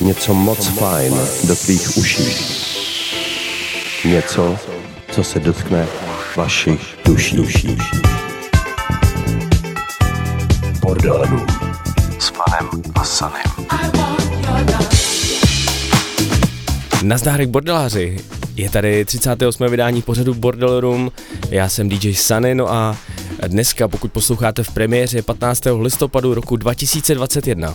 něco moc fajn do tvých uší. Něco, co se dotkne vašich duší. duší. Bordelů s panem a sanem. Nazdárek bordeláři, je tady 38. vydání pořadu Bordel Room, já jsem DJ Sunny, no a dneska, pokud posloucháte v premiéře 15. listopadu roku 2021,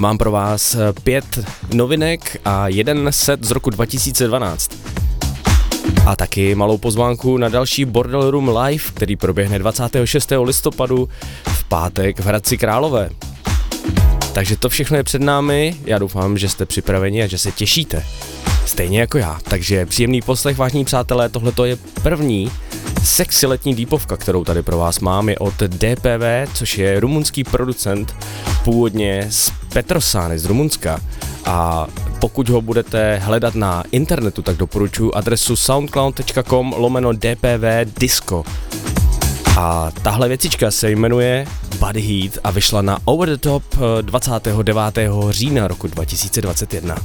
mám pro vás pět novinek a jeden set z roku 2012. A taky malou pozvánku na další Bordel Room Live, který proběhne 26. listopadu v pátek v Hradci Králové. Takže to všechno je před námi, já doufám, že jste připraveni a že se těšíte. Stejně jako já, takže příjemný poslech, vážní přátelé, tohle je první sexy letní dýpovka, kterou tady pro vás mám, je od DPV, což je rumunský producent, původně z Petrosány z Rumunska. A pokud ho budete hledat na internetu, tak doporučuji adresu soundcloud.com lomeno dpv disco. A tahle věcička se jmenuje Body Heat a vyšla na Over the Top 29. Eh, října roku 2021.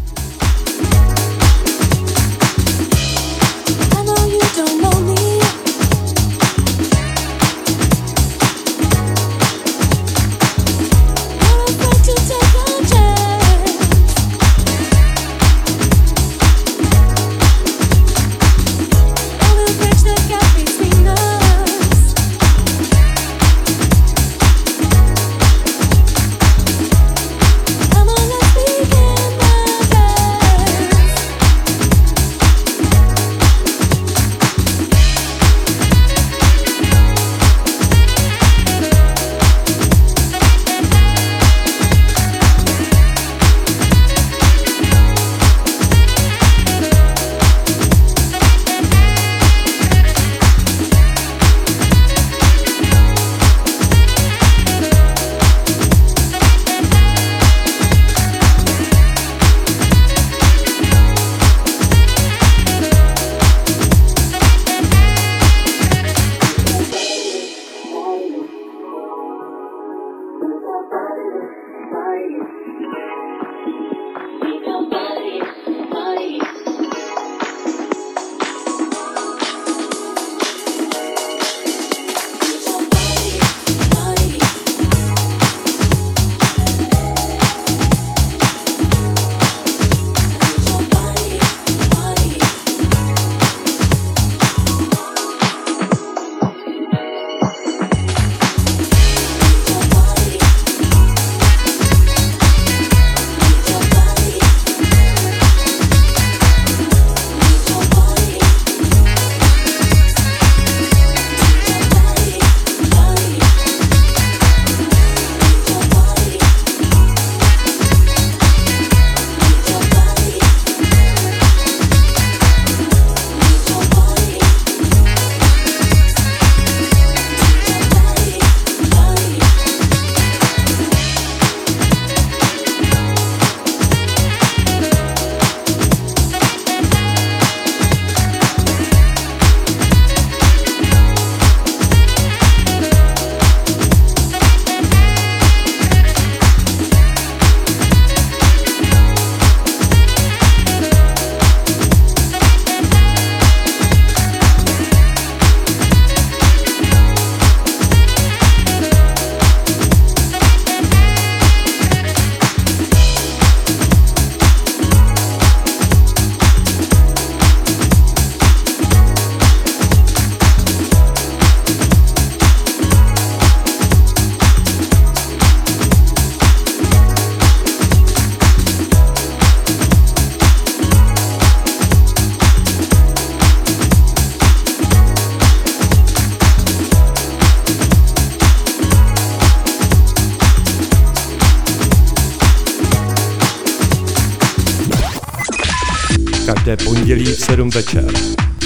večer.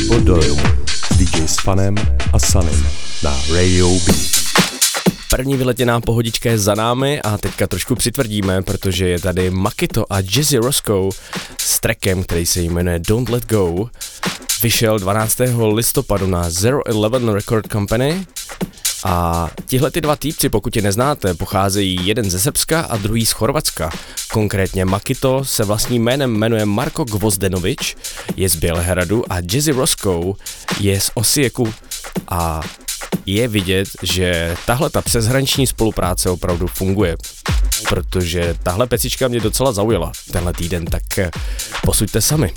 Pod s DJ s Fanem a Sanem na Radio Beat. První vyletěná pohodička je za námi a teďka trošku přitvrdíme, protože je tady Makito a Jizzy Roscoe s trackem, který se jmenuje Don't Let Go. Vyšel 12. listopadu na Zero Eleven Record Company a tihle ty dva týpci, pokud je neznáte, pocházejí jeden ze Srbska a druhý z Chorvatska. Konkrétně Makito se vlastním jménem jmenuje Marko Gvozdenovič, je z Bělehradu a Jizzy Roscoe je z Osieku a je vidět, že tahle ta přeshraniční spolupráce opravdu funguje, protože tahle pecička mě docela zaujala tenhle týden, tak posuďte sami.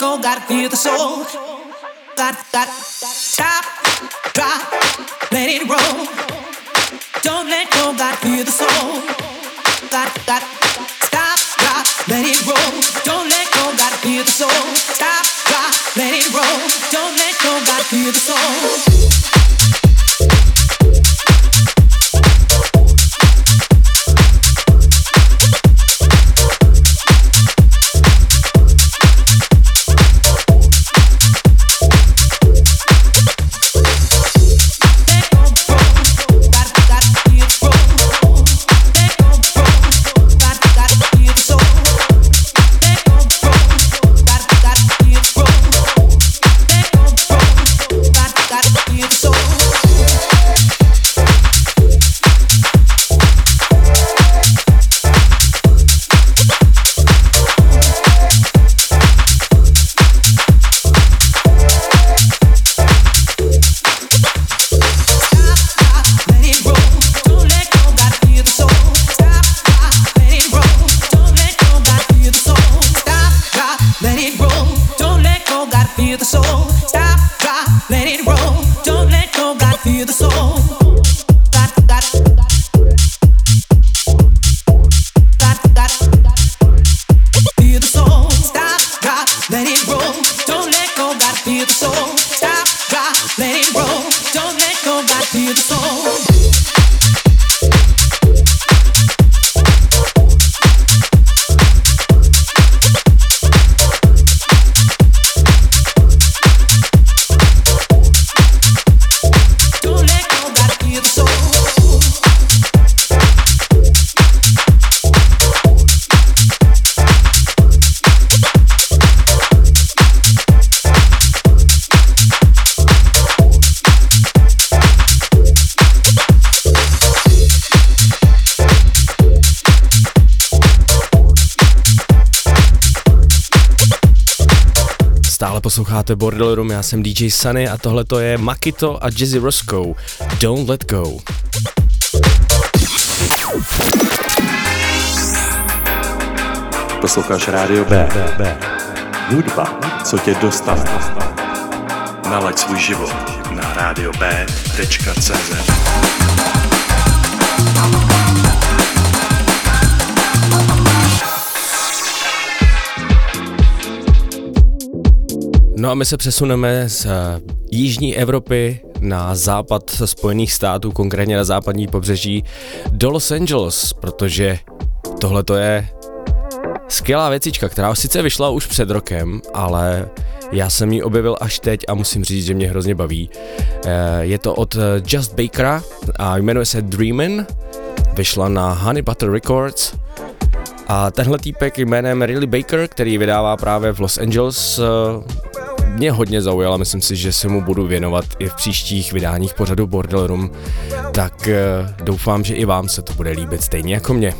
go, gotta feel the soul. Got, got, stop, drop, let it roll. Don't let go, gotta feel the soul. Got, got, stop, drop, let it roll. Don't let go, gotta feel the soul. Stop, drop, let it roll. Don't let go, gotta feel the soul. Posloucháte Bordel Room, já jsem DJ Sunny a tohle to je Makito a Jizzy Roscoe. Don't let go. Posloucháš Rádio B. B. Hudba, co tě dostane. Nalaď svůj život na radiob.cz No a my se přesuneme z eh, jižní Evropy na západ Spojených států, konkrétně na západní pobřeží, do Los Angeles, protože tohle to je skvělá věcička, která sice vyšla už před rokem, ale já jsem ji objevil až teď a musím říct, že mě hrozně baví. Eh, je to od eh, Just Bakera a jmenuje se Dreamin', vyšla na Honey Butter Records a tenhle týpek jménem Riley Baker, který vydává právě v Los Angeles, mě hodně zaujala, myslím si, že se mu budu věnovat i v příštích vydáních pořadu Bordel Room, tak eh, doufám, že i vám se to bude líbit stejně jako mě.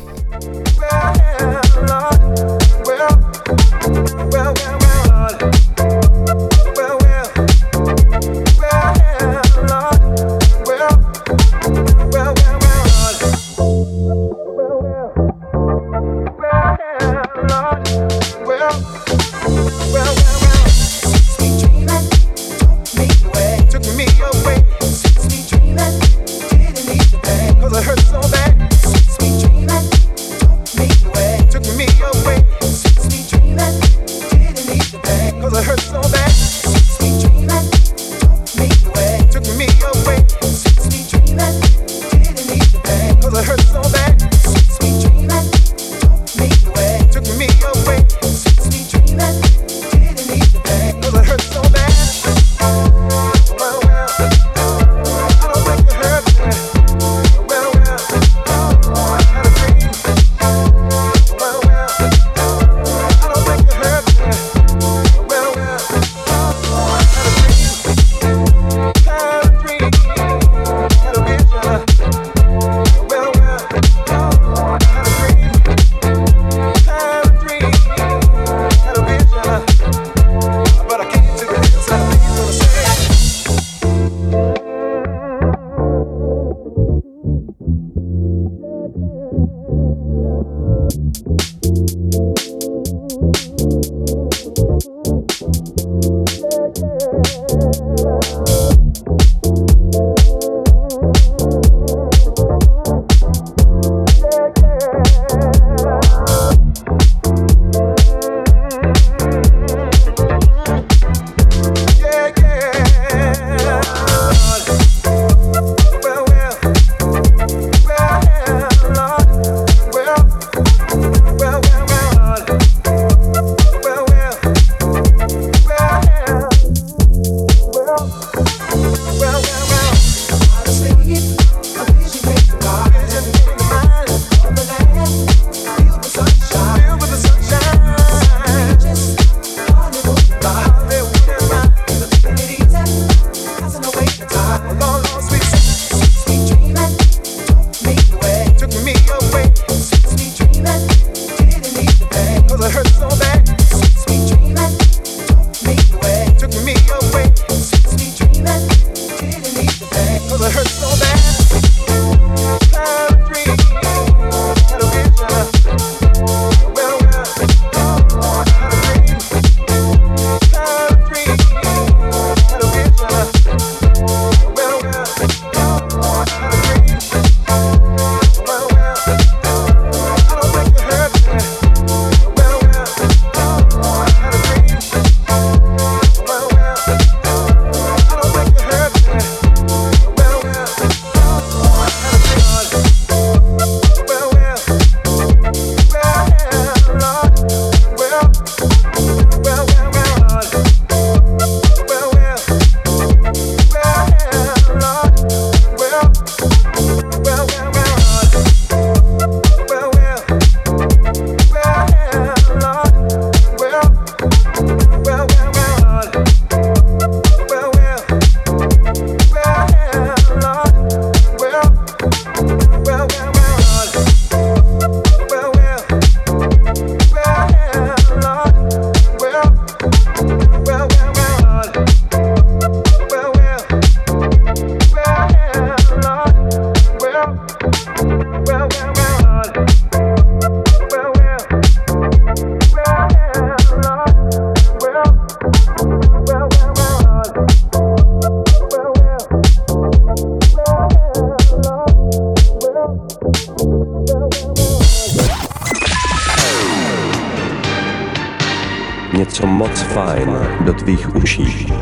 Moc fajn do tvých uší.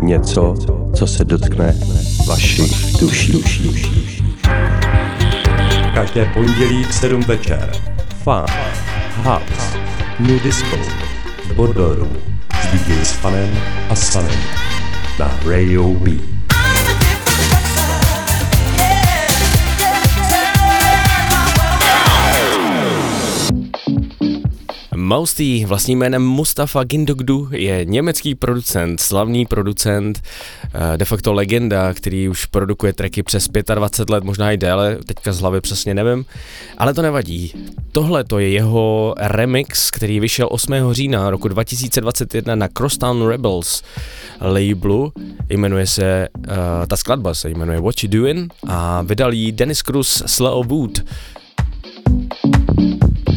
Něco, co se dotkne vašich duší. Každé pondělí v 7 večer. Fun, House, New Disco, Room s DJ Fanem a Sanem na Radio B. Mousty, vlastním jménem Mustafa Gindogdu, je německý producent, slavný producent, eh, de facto legenda, který už produkuje tracky přes 25 let, možná i déle, teďka z hlavy přesně nevím, ale to nevadí. Tohle to je jeho remix, který vyšel 8. října roku 2021 na Crosstown Rebels labelu, jmenuje se, uh, ta skladba se jmenuje What You Doing a vydal ji Dennis Cruz Slow Boot. Love is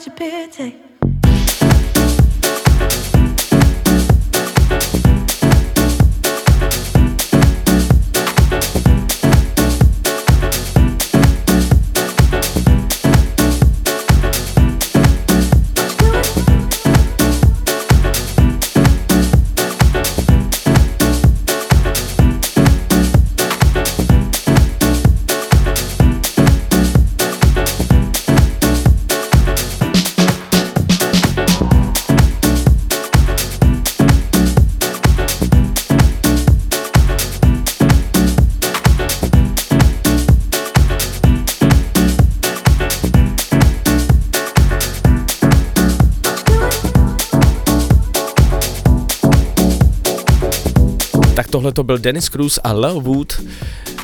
such a pity. Tohle to byl Dennis Cruz a Lil Wood,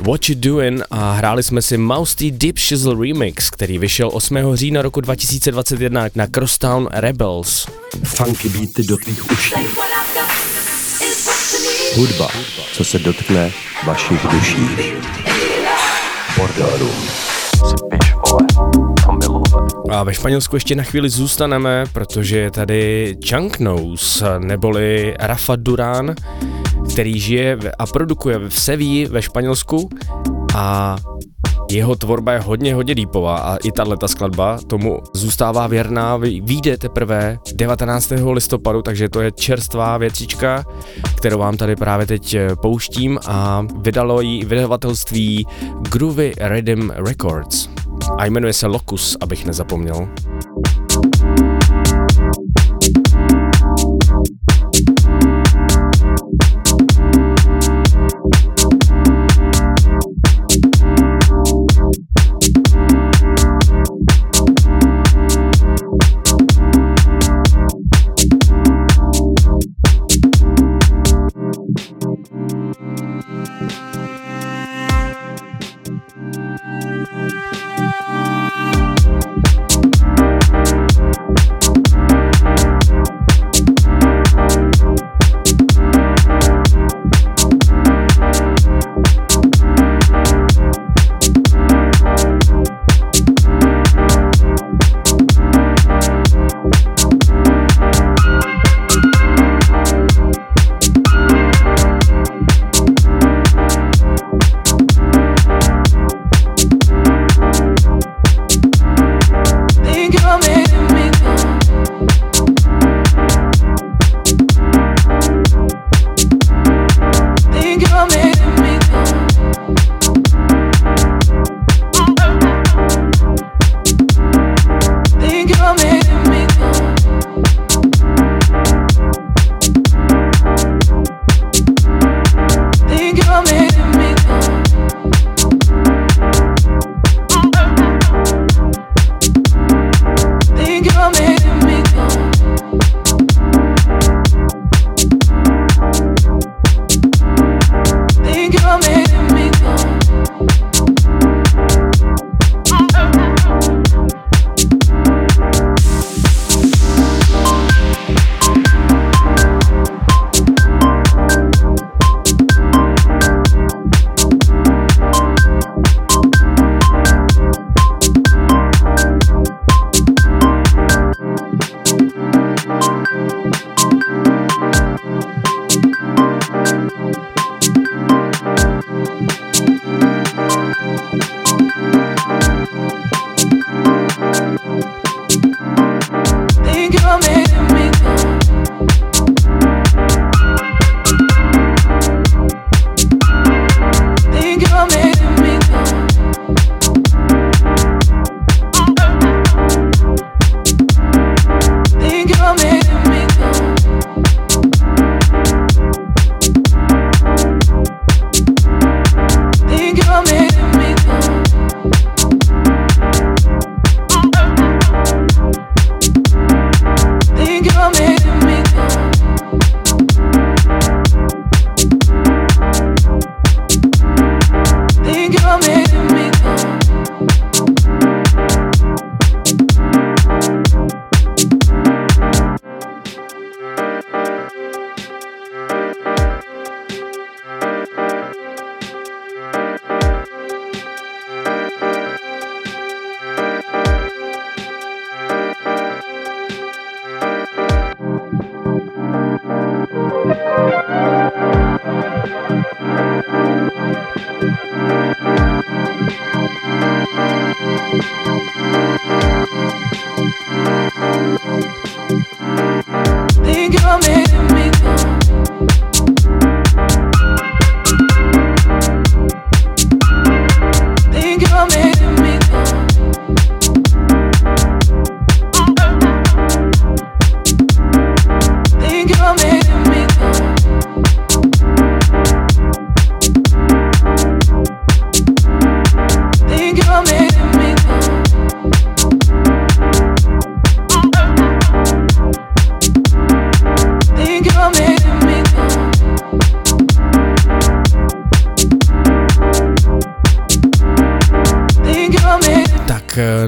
What You Doing a hráli jsme si Mousty Deep Shizzle Remix, který vyšel 8. října roku 2021 na Crosstown Rebels. Funky beaty do tvých uší. Hudba, co se dotkne vašich duší. Bordelů. A ve Španělsku ještě na chvíli zůstaneme, protože je tady Chunk Nose, neboli Rafa Durán, který žije a produkuje v Seví ve Španělsku a jeho tvorba je hodně, hodně dýpová a i tahle skladba tomu zůstává věrná, vyjde teprve 19. listopadu, takže to je čerstvá věcička, kterou vám tady právě teď eh, pouštím a vydalo ji vydavatelství Groovy Rhythm Records a jmenuje se Locus, abych nezapomněl.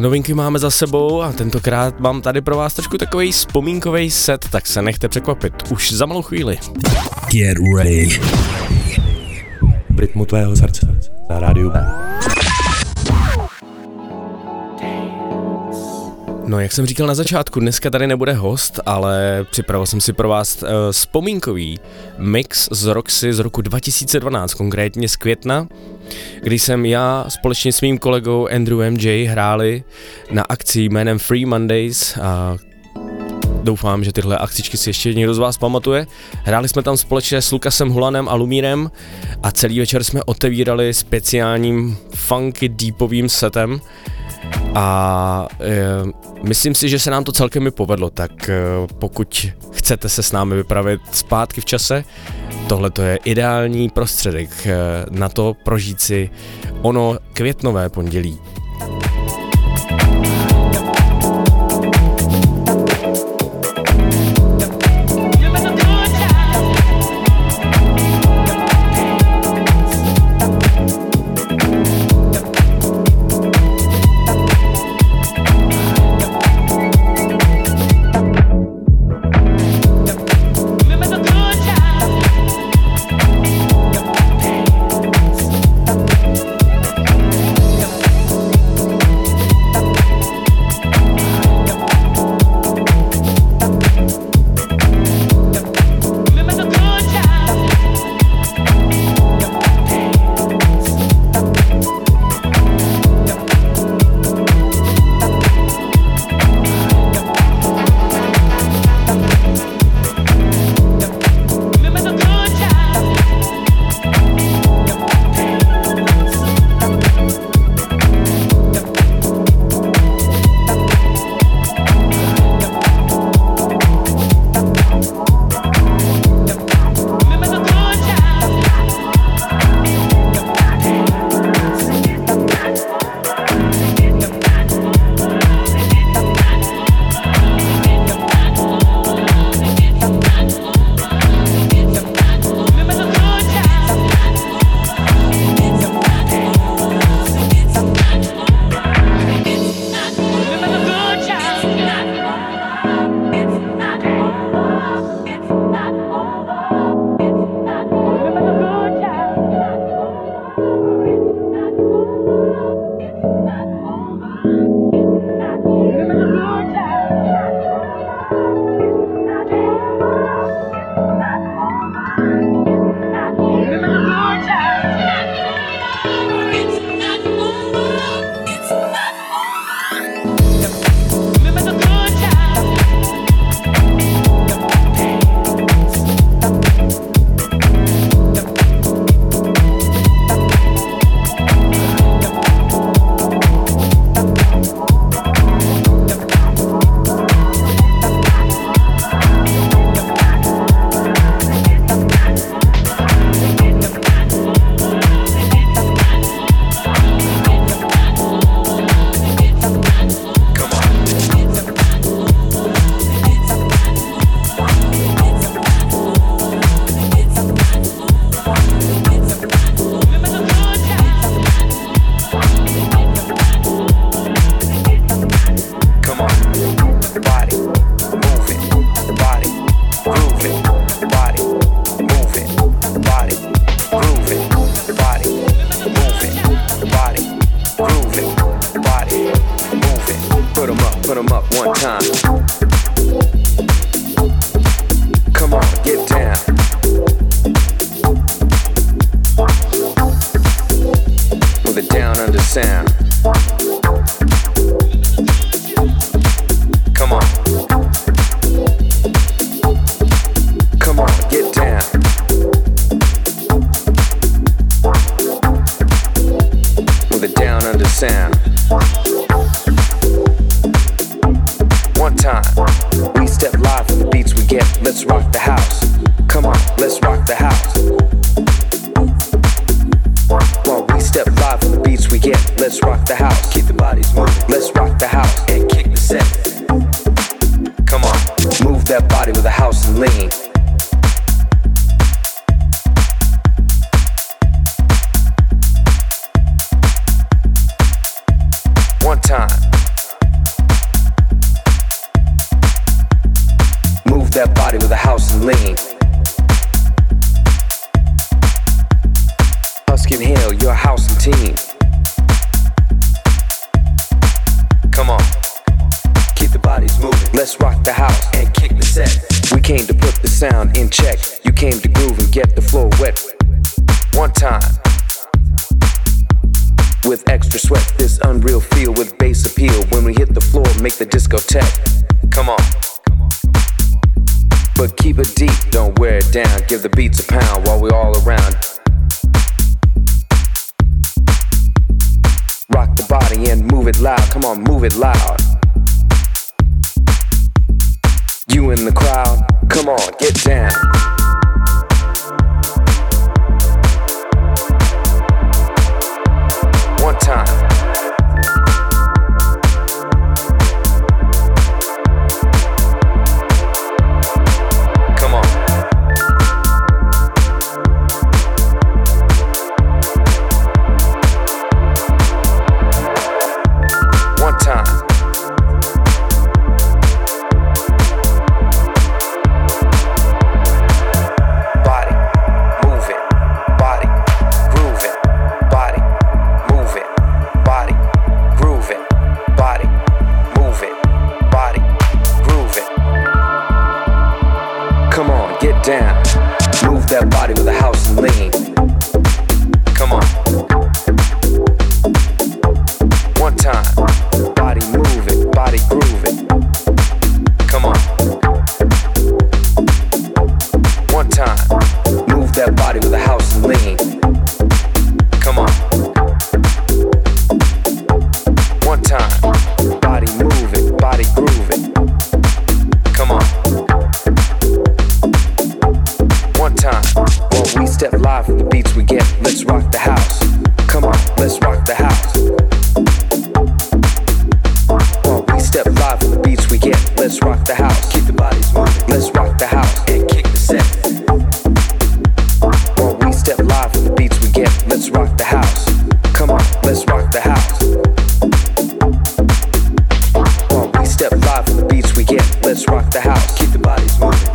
Novinky máme za sebou a tentokrát mám tady pro vás trošku takový vzpomínkový set, tak se nechte překvapit. Už za malou chvíli. Get ready. V rytmu tvého srdce na rádiu. No, jak jsem říkal na začátku, dneska tady nebude host, ale připravil jsem si pro vás uh, vzpomínkový mix z Roxy z roku 2012, konkrétně z května, kdy jsem já společně s mým kolegou Andrew MJ hráli na akci jménem Free Mondays a doufám, že tyhle akcičky si ještě někdo z vás pamatuje. Hráli jsme tam společně s Lukasem Hulanem a Lumírem a celý večer jsme otevírali speciálním funky deepovým setem, a e, myslím si, že se nám to celkem i povedlo, tak e, pokud chcete se s námi vypravit zpátky v čase, tohle to je ideální prostředek e, na to prožít si ono květnové pondělí.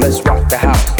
Let's rock the house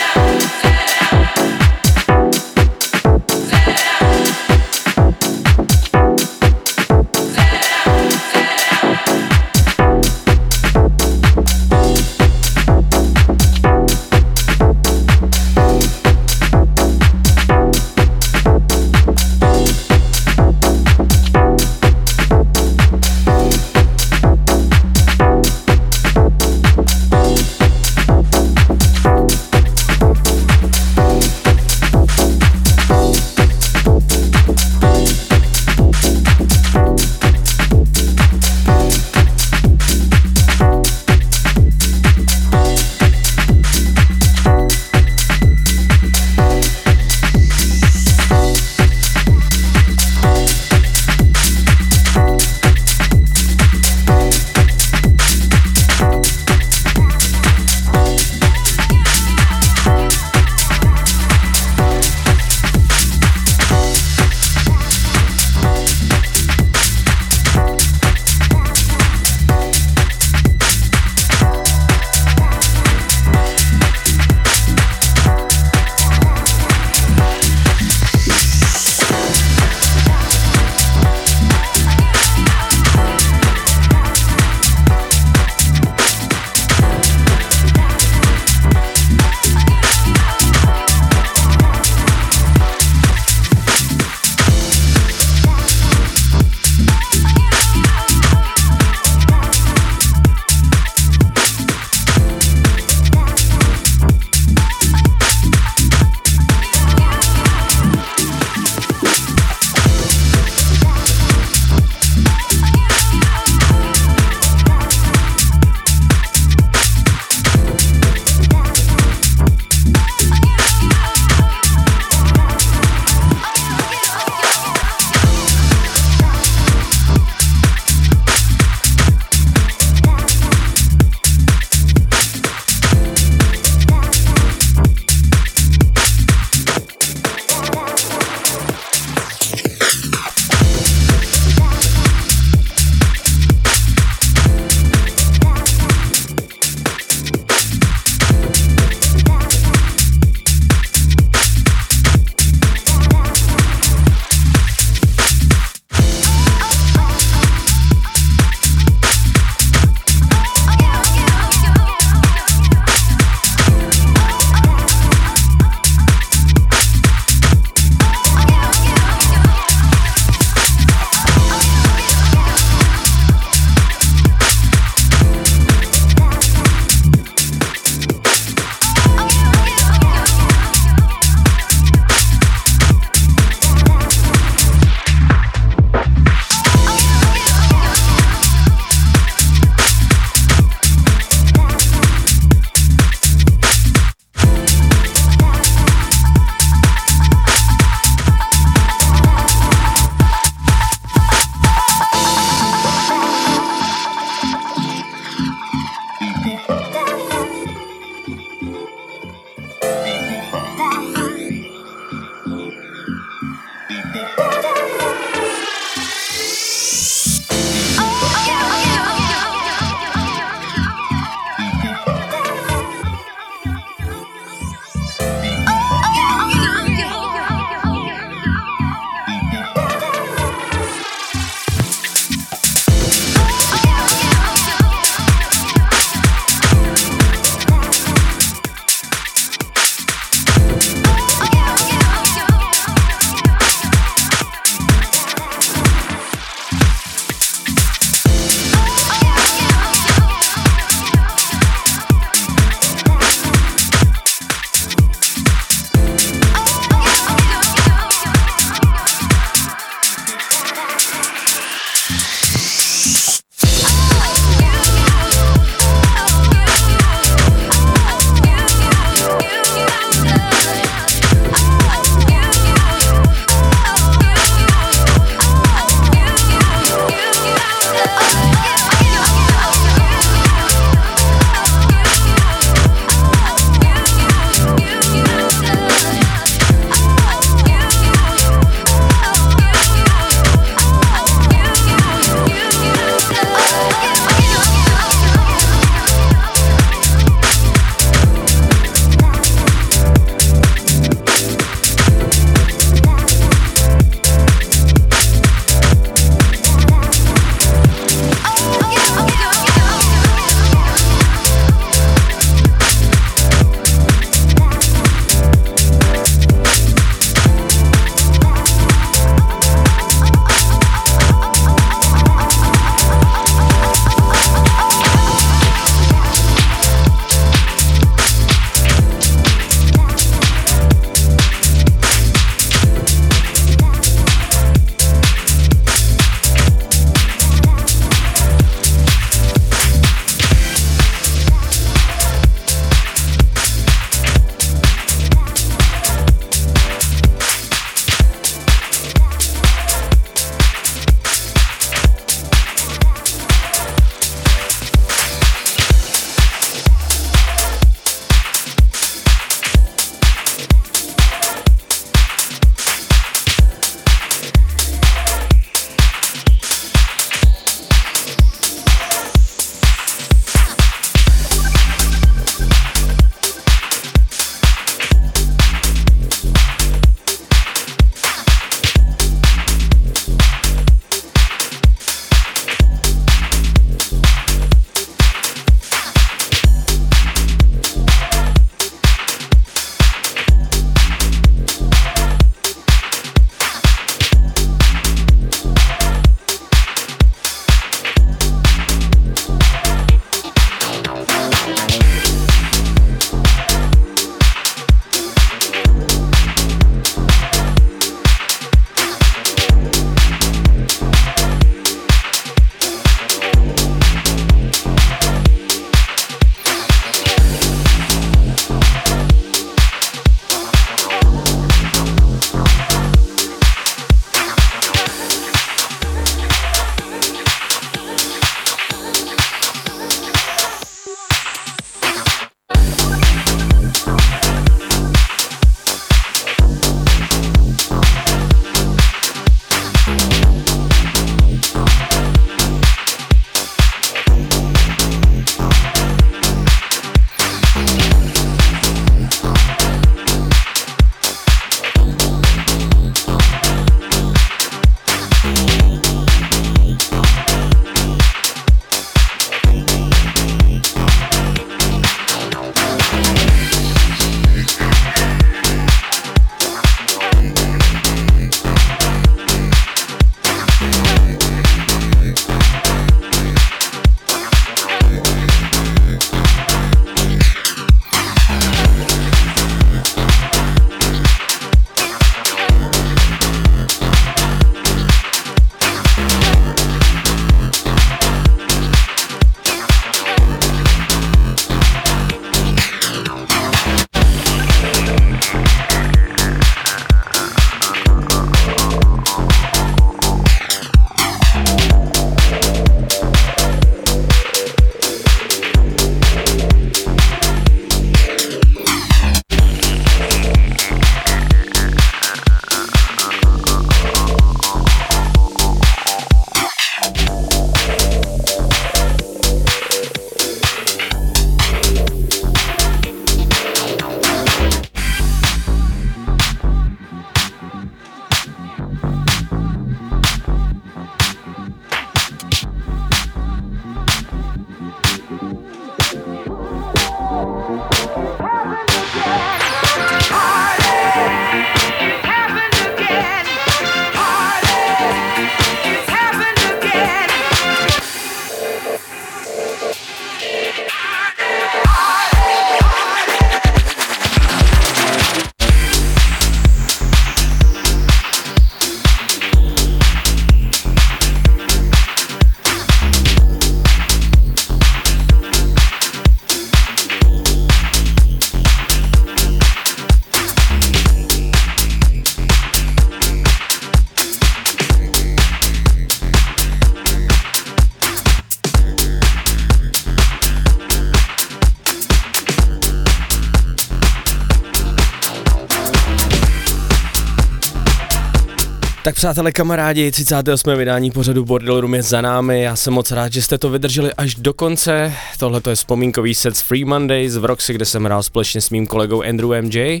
Přátelé, kamarádi, 38. vydání pořadu Bordel Room je za námi. Já jsem moc rád, že jste to vydrželi až do konce. Tohle to je vzpomínkový set z Free Mondays v Roxy, kde jsem hrál společně s mým kolegou Andrew MJ.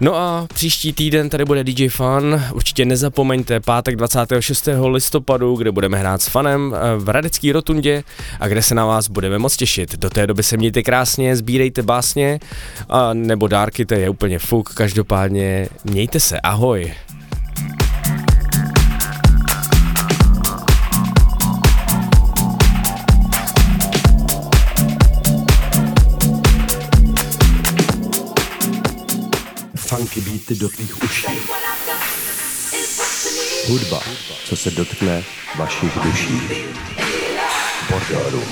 No a příští týden tady bude DJ Fun, určitě nezapomeňte, pátek 26. listopadu, kde budeme hrát s Fanem eh, v Radecký rotundě a kde se na vás budeme moc těšit. Do té doby se mějte krásně, sbírejte básně a nebo dárky, to je úplně fuk, každopádně mějte se, ahoj. Funky beaty do tvých uší. Hudba, co se dotkne vašich duší. Bordelů.